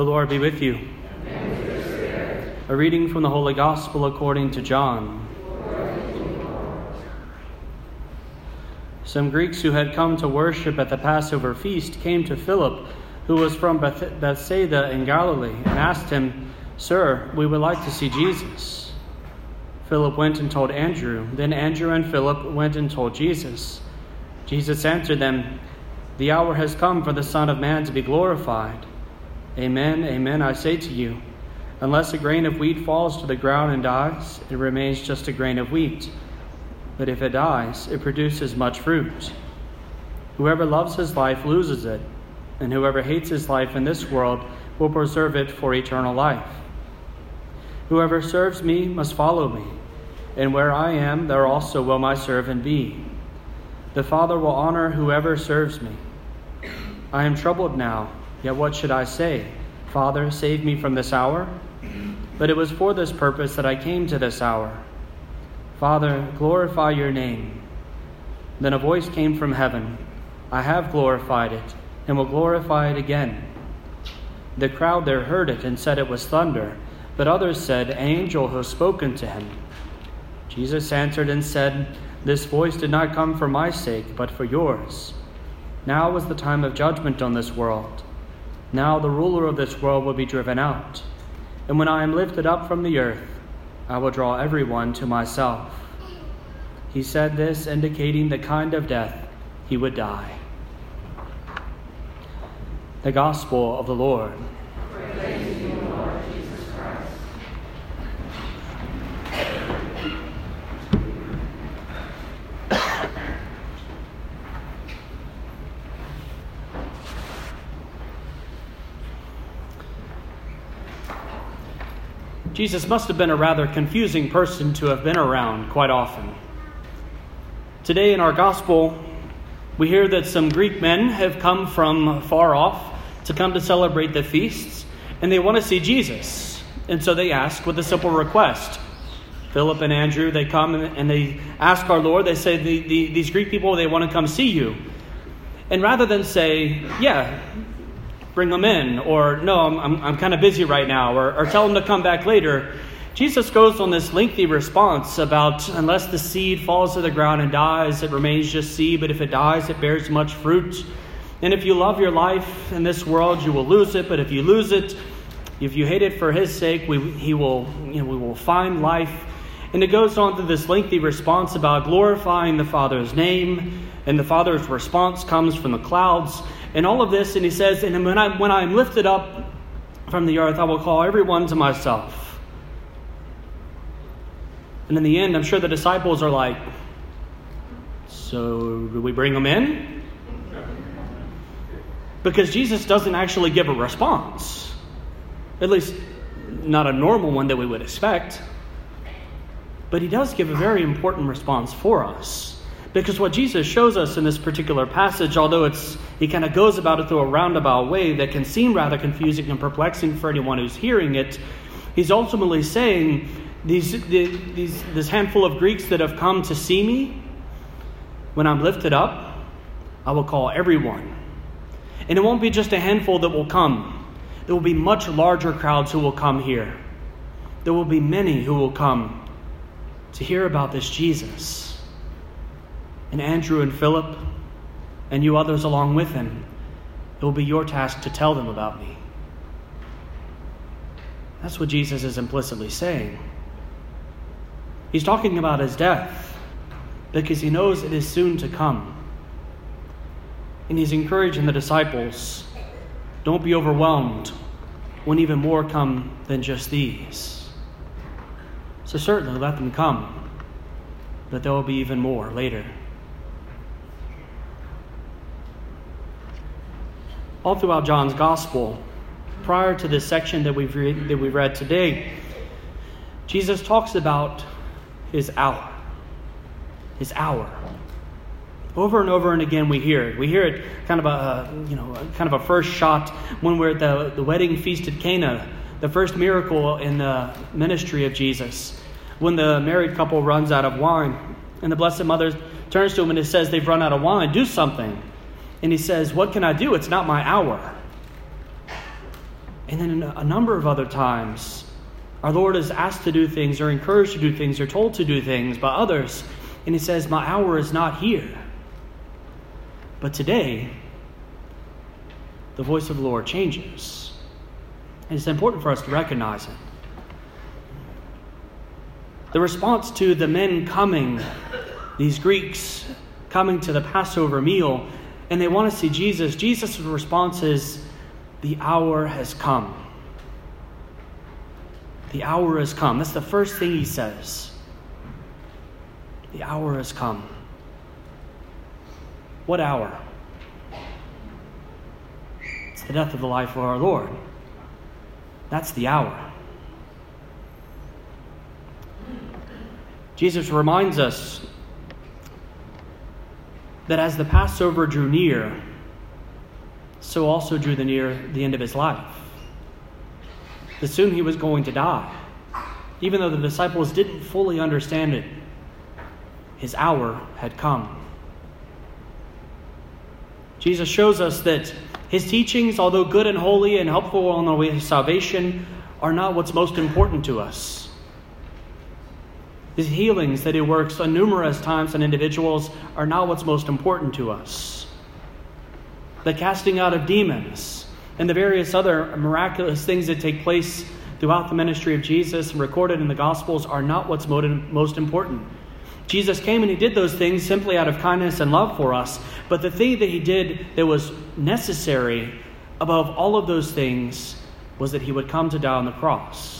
The Lord be with you. A reading from the Holy Gospel according to John. Some Greeks who had come to worship at the Passover feast came to Philip, who was from Beth- Bethsaida in Galilee, and asked him, Sir, we would like to see Jesus. Philip went and told Andrew. Then Andrew and Philip went and told Jesus. Jesus answered them, The hour has come for the Son of Man to be glorified. Amen, amen, I say to you, unless a grain of wheat falls to the ground and dies, it remains just a grain of wheat. But if it dies, it produces much fruit. Whoever loves his life loses it, and whoever hates his life in this world will preserve it for eternal life. Whoever serves me must follow me, and where I am, there also will my servant be. The Father will honor whoever serves me. I am troubled now Yet what should I say? Father, save me from this hour? But it was for this purpose that I came to this hour. Father, glorify your name. Then a voice came from heaven I have glorified it, and will glorify it again. The crowd there heard it and said it was thunder, but others said, An angel has spoken to him. Jesus answered and said, This voice did not come for my sake, but for yours. Now was the time of judgment on this world. Now the ruler of this world will be driven out. And when I am lifted up from the earth, I will draw everyone to myself. He said this, indicating the kind of death he would die. The Gospel of the Lord. Jesus must have been a rather confusing person to have been around quite often. Today in our gospel, we hear that some Greek men have come from far off to come to celebrate the feasts, and they want to see Jesus. And so they ask with a simple request. Philip and Andrew, they come and they ask our Lord, they say, the, the, These Greek people, they want to come see you. And rather than say, Yeah, bring them in, or no, I'm, I'm, I'm kind of busy right now, or, or tell them to come back later. Jesus goes on this lengthy response about unless the seed falls to the ground and dies, it remains just seed, but if it dies, it bears much fruit. And if you love your life in this world, you will lose it, but if you lose it, if you hate it for his sake, we, he will, you know, we will find life. And it goes on to this lengthy response about glorifying the Father's name, and the Father's response comes from the clouds and all of this, and he says, And when I, when I am lifted up from the earth, I will call everyone to myself. And in the end, I'm sure the disciples are like, So do we bring them in? Because Jesus doesn't actually give a response, at least not a normal one that we would expect. But he does give a very important response for us. Because what Jesus shows us in this particular passage, although it's he kind of goes about it through a roundabout way that can seem rather confusing and perplexing for anyone who's hearing it, he's ultimately saying these, these this handful of Greeks that have come to see me, when I'm lifted up, I will call everyone. And it won't be just a handful that will come. There will be much larger crowds who will come here. There will be many who will come to hear about this Jesus and Andrew and Philip, and you others along with him, it will be your task to tell them about me. That's what Jesus is implicitly saying. He's talking about his death because he knows it is soon to come. And he's encouraging the disciples don't be overwhelmed when even more come than just these. So, certainly let them come, but there will be even more later. All throughout John's gospel, prior to this section that we've read, that we've read today, Jesus talks about his hour. His hour. Over and over and again, we hear it. We hear it kind of a you know kind of a first shot when we're at the, the wedding feast at Cana, the first miracle in the ministry of Jesus, when the married couple runs out of wine, and the Blessed Mother turns to him and says, "They've run out of wine. Do something." And he says, What can I do? It's not my hour. And then a number of other times, our Lord is asked to do things or encouraged to do things or told to do things by others. And he says, My hour is not here. But today, the voice of the Lord changes. And it's important for us to recognize it. The response to the men coming, these Greeks coming to the Passover meal, and they want to see Jesus, Jesus' response is, The hour has come. The hour has come. That's the first thing he says. The hour has come. What hour? It's the death of the life of our Lord. That's the hour. Jesus reminds us that as the Passover drew near, so also drew the near the end of his life. That soon he was going to die. Even though the disciples didn't fully understand it, his hour had come. Jesus shows us that his teachings, although good and holy and helpful on the way to salvation, are not what's most important to us. His healings that he works on numerous times on individuals are not what's most important to us. The casting out of demons and the various other miraculous things that take place throughout the ministry of Jesus and recorded in the Gospels are not what's most important. Jesus came and he did those things simply out of kindness and love for us. But the thing that he did that was necessary above all of those things was that he would come to die on the cross.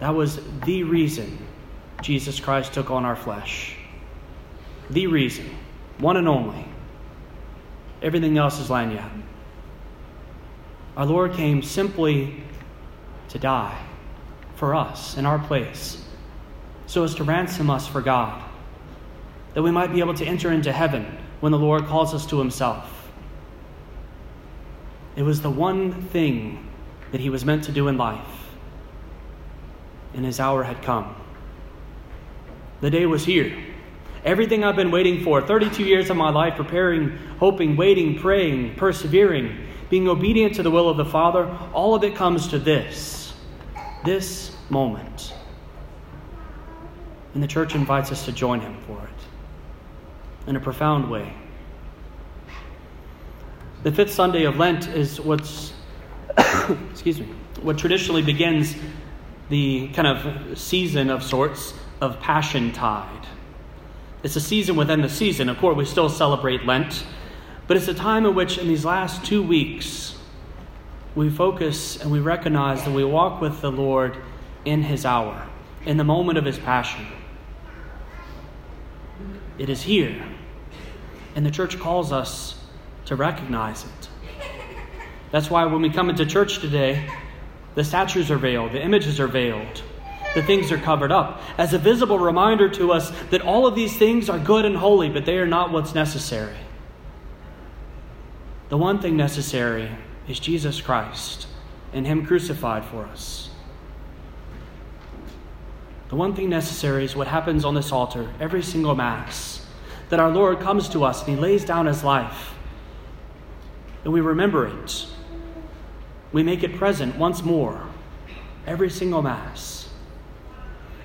That was the reason Jesus Christ took on our flesh. The reason. One and only. Everything else is lagniappe. Our Lord came simply to die for us in our place so as to ransom us for God, that we might be able to enter into heaven when the Lord calls us to himself. It was the one thing that he was meant to do in life, and his hour had come. The day was here. Everything I've been waiting for 32 years of my life, preparing, hoping, waiting, praying, persevering, being obedient to the will of the Father, all of it comes to this this moment. And the church invites us to join him for it in a profound way. The fifth Sunday of Lent is what's, excuse me, what traditionally begins the kind of season of sorts of Passion Tide. It's a season within the season. Of course, we still celebrate Lent, but it's a time in which, in these last two weeks, we focus and we recognize that we walk with the Lord in His hour, in the moment of His passion. It is here. And the church calls us to recognize it. That's why when we come into church today, the statues are veiled, the images are veiled, the things are covered up, as a visible reminder to us that all of these things are good and holy, but they are not what's necessary. The one thing necessary is Jesus Christ and Him crucified for us. The one thing necessary is what happens on this altar every single Mass that our Lord comes to us and He lays down His life. And we remember it. We make it present once more, every single Mass.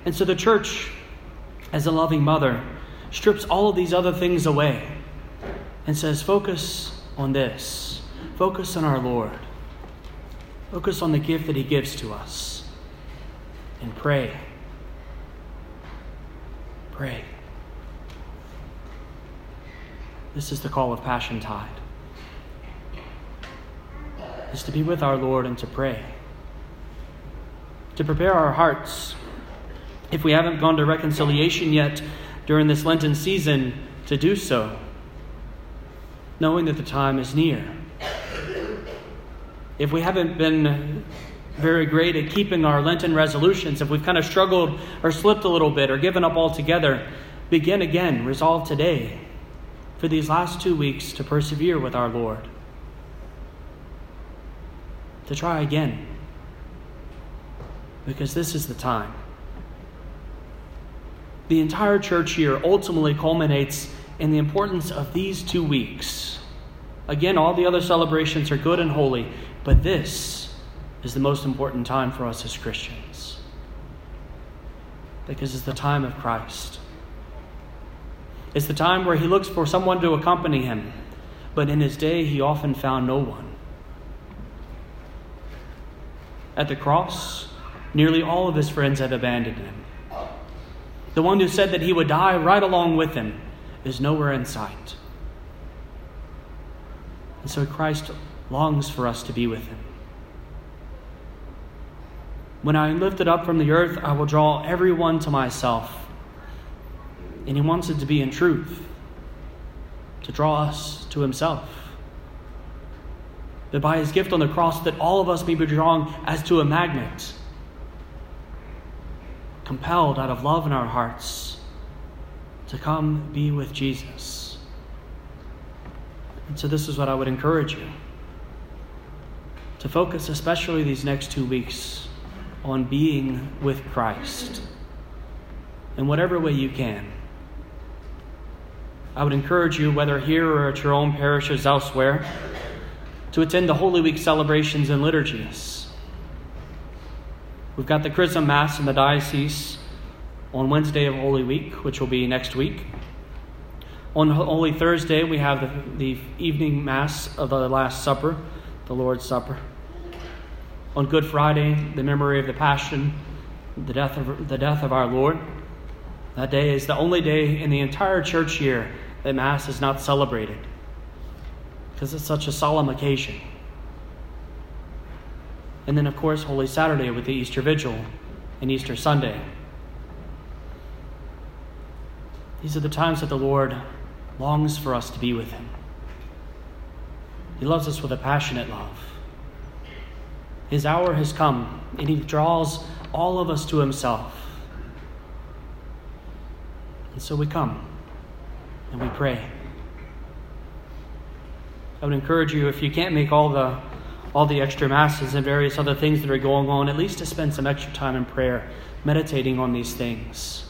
And so the church, as a loving mother, strips all of these other things away and says, Focus on this. Focus on our Lord. Focus on the gift that He gives to us. And pray. Pray. This is the call of Passion Tide. Is to be with our Lord and to pray. To prepare our hearts, if we haven't gone to reconciliation yet during this Lenten season, to do so, knowing that the time is near. If we haven't been very great at keeping our Lenten resolutions, if we've kind of struggled or slipped a little bit or given up altogether, begin again. Resolve today for these last two weeks to persevere with our Lord. To try again. Because this is the time. The entire church year ultimately culminates in the importance of these two weeks Again, all the other celebrations are good and holy, but this is the most important time for us as Christians because it's the time of Christ. It's the time where he looks for someone to accompany him, but in his day he often found no one. At the cross, nearly all of his friends have abandoned him. The one who said that he would die right along with him is nowhere in sight. And so Christ longs for us to be with him. When I am lifted up from the earth, I will draw everyone to myself. And he wants it to be in truth, to draw us to himself. That by his gift on the cross, that all of us may be drawn as to a magnet, compelled out of love in our hearts to come be with Jesus. And so, this is what I would encourage you to focus, especially these next two weeks on being with Christ in whatever way you can. I would encourage you, whether here or at your own parishes elsewhere, to attend the Holy Week celebrations and liturgies. We've got the Chrism Mass in the diocese on Wednesday of Holy Week, which will be next week. On Holy Thursday, we have the, the evening Mass of the Last Supper, the Lord's Supper. On Good Friday, the memory of the Passion, the death of, the death of our Lord. That day is the only day in the entire church year that Mass is not celebrated because it's such a solemn occasion. And then, of course, Holy Saturday with the Easter Vigil and Easter Sunday. These are the times that the Lord longs for us to be with Him. He loves us with a passionate love. His hour has come, and He draws all of us to Himself. And so we come and we pray. I would encourage you, if you can't make all the all the extra masses and various other things that are going on, at least to spend some extra time in prayer, meditating on these things,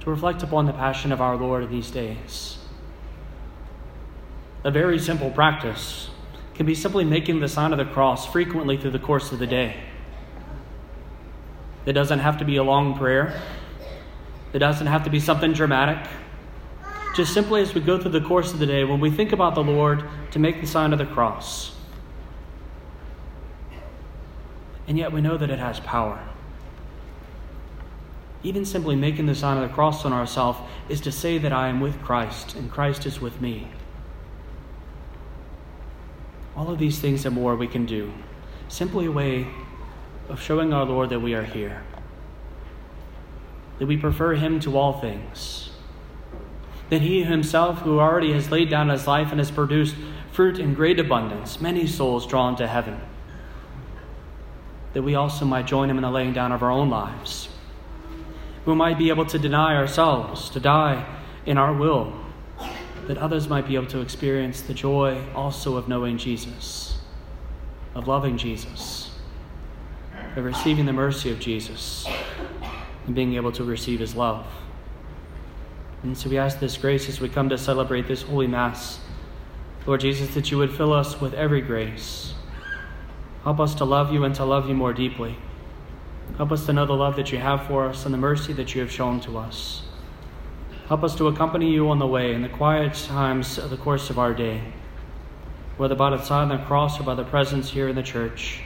to reflect upon the passion of our Lord these days. A very simple practice can be simply making the sign of the cross frequently through the course of the day. It doesn't have to be a long prayer, it doesn't have to be something dramatic. Just simply as we go through the course of the day, when we think about the Lord, to make the sign of the cross. And yet we know that it has power. Even simply making the sign of the cross on ourselves is to say that I am with Christ and Christ is with me. All of these things and more we can do. Simply a way of showing our Lord that we are here, that we prefer Him to all things, that He Himself, who already has laid down His life and has produced fruit in great abundance, many souls drawn to heaven, that we also might join Him in the laying down of our own lives. We might be able to deny ourselves, to die in our will that others might be able to experience the joy also of knowing Jesus, of loving Jesus, of receiving the mercy of Jesus, and being able to receive his love. And so we ask this grace as we come to celebrate this holy Mass. Lord Jesus, that you would fill us with every grace. Help us to love you and to love you more deeply. Help us to know the love that you have for us and the mercy that you have shown to us. Help us to accompany you on the way in the quiet times of the course of our day, whether by the sign of the cross or by the presence here in the church,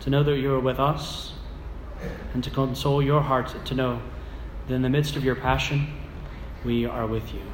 to know that you are with us and to console your heart to know that in the midst of your passion, we are with you.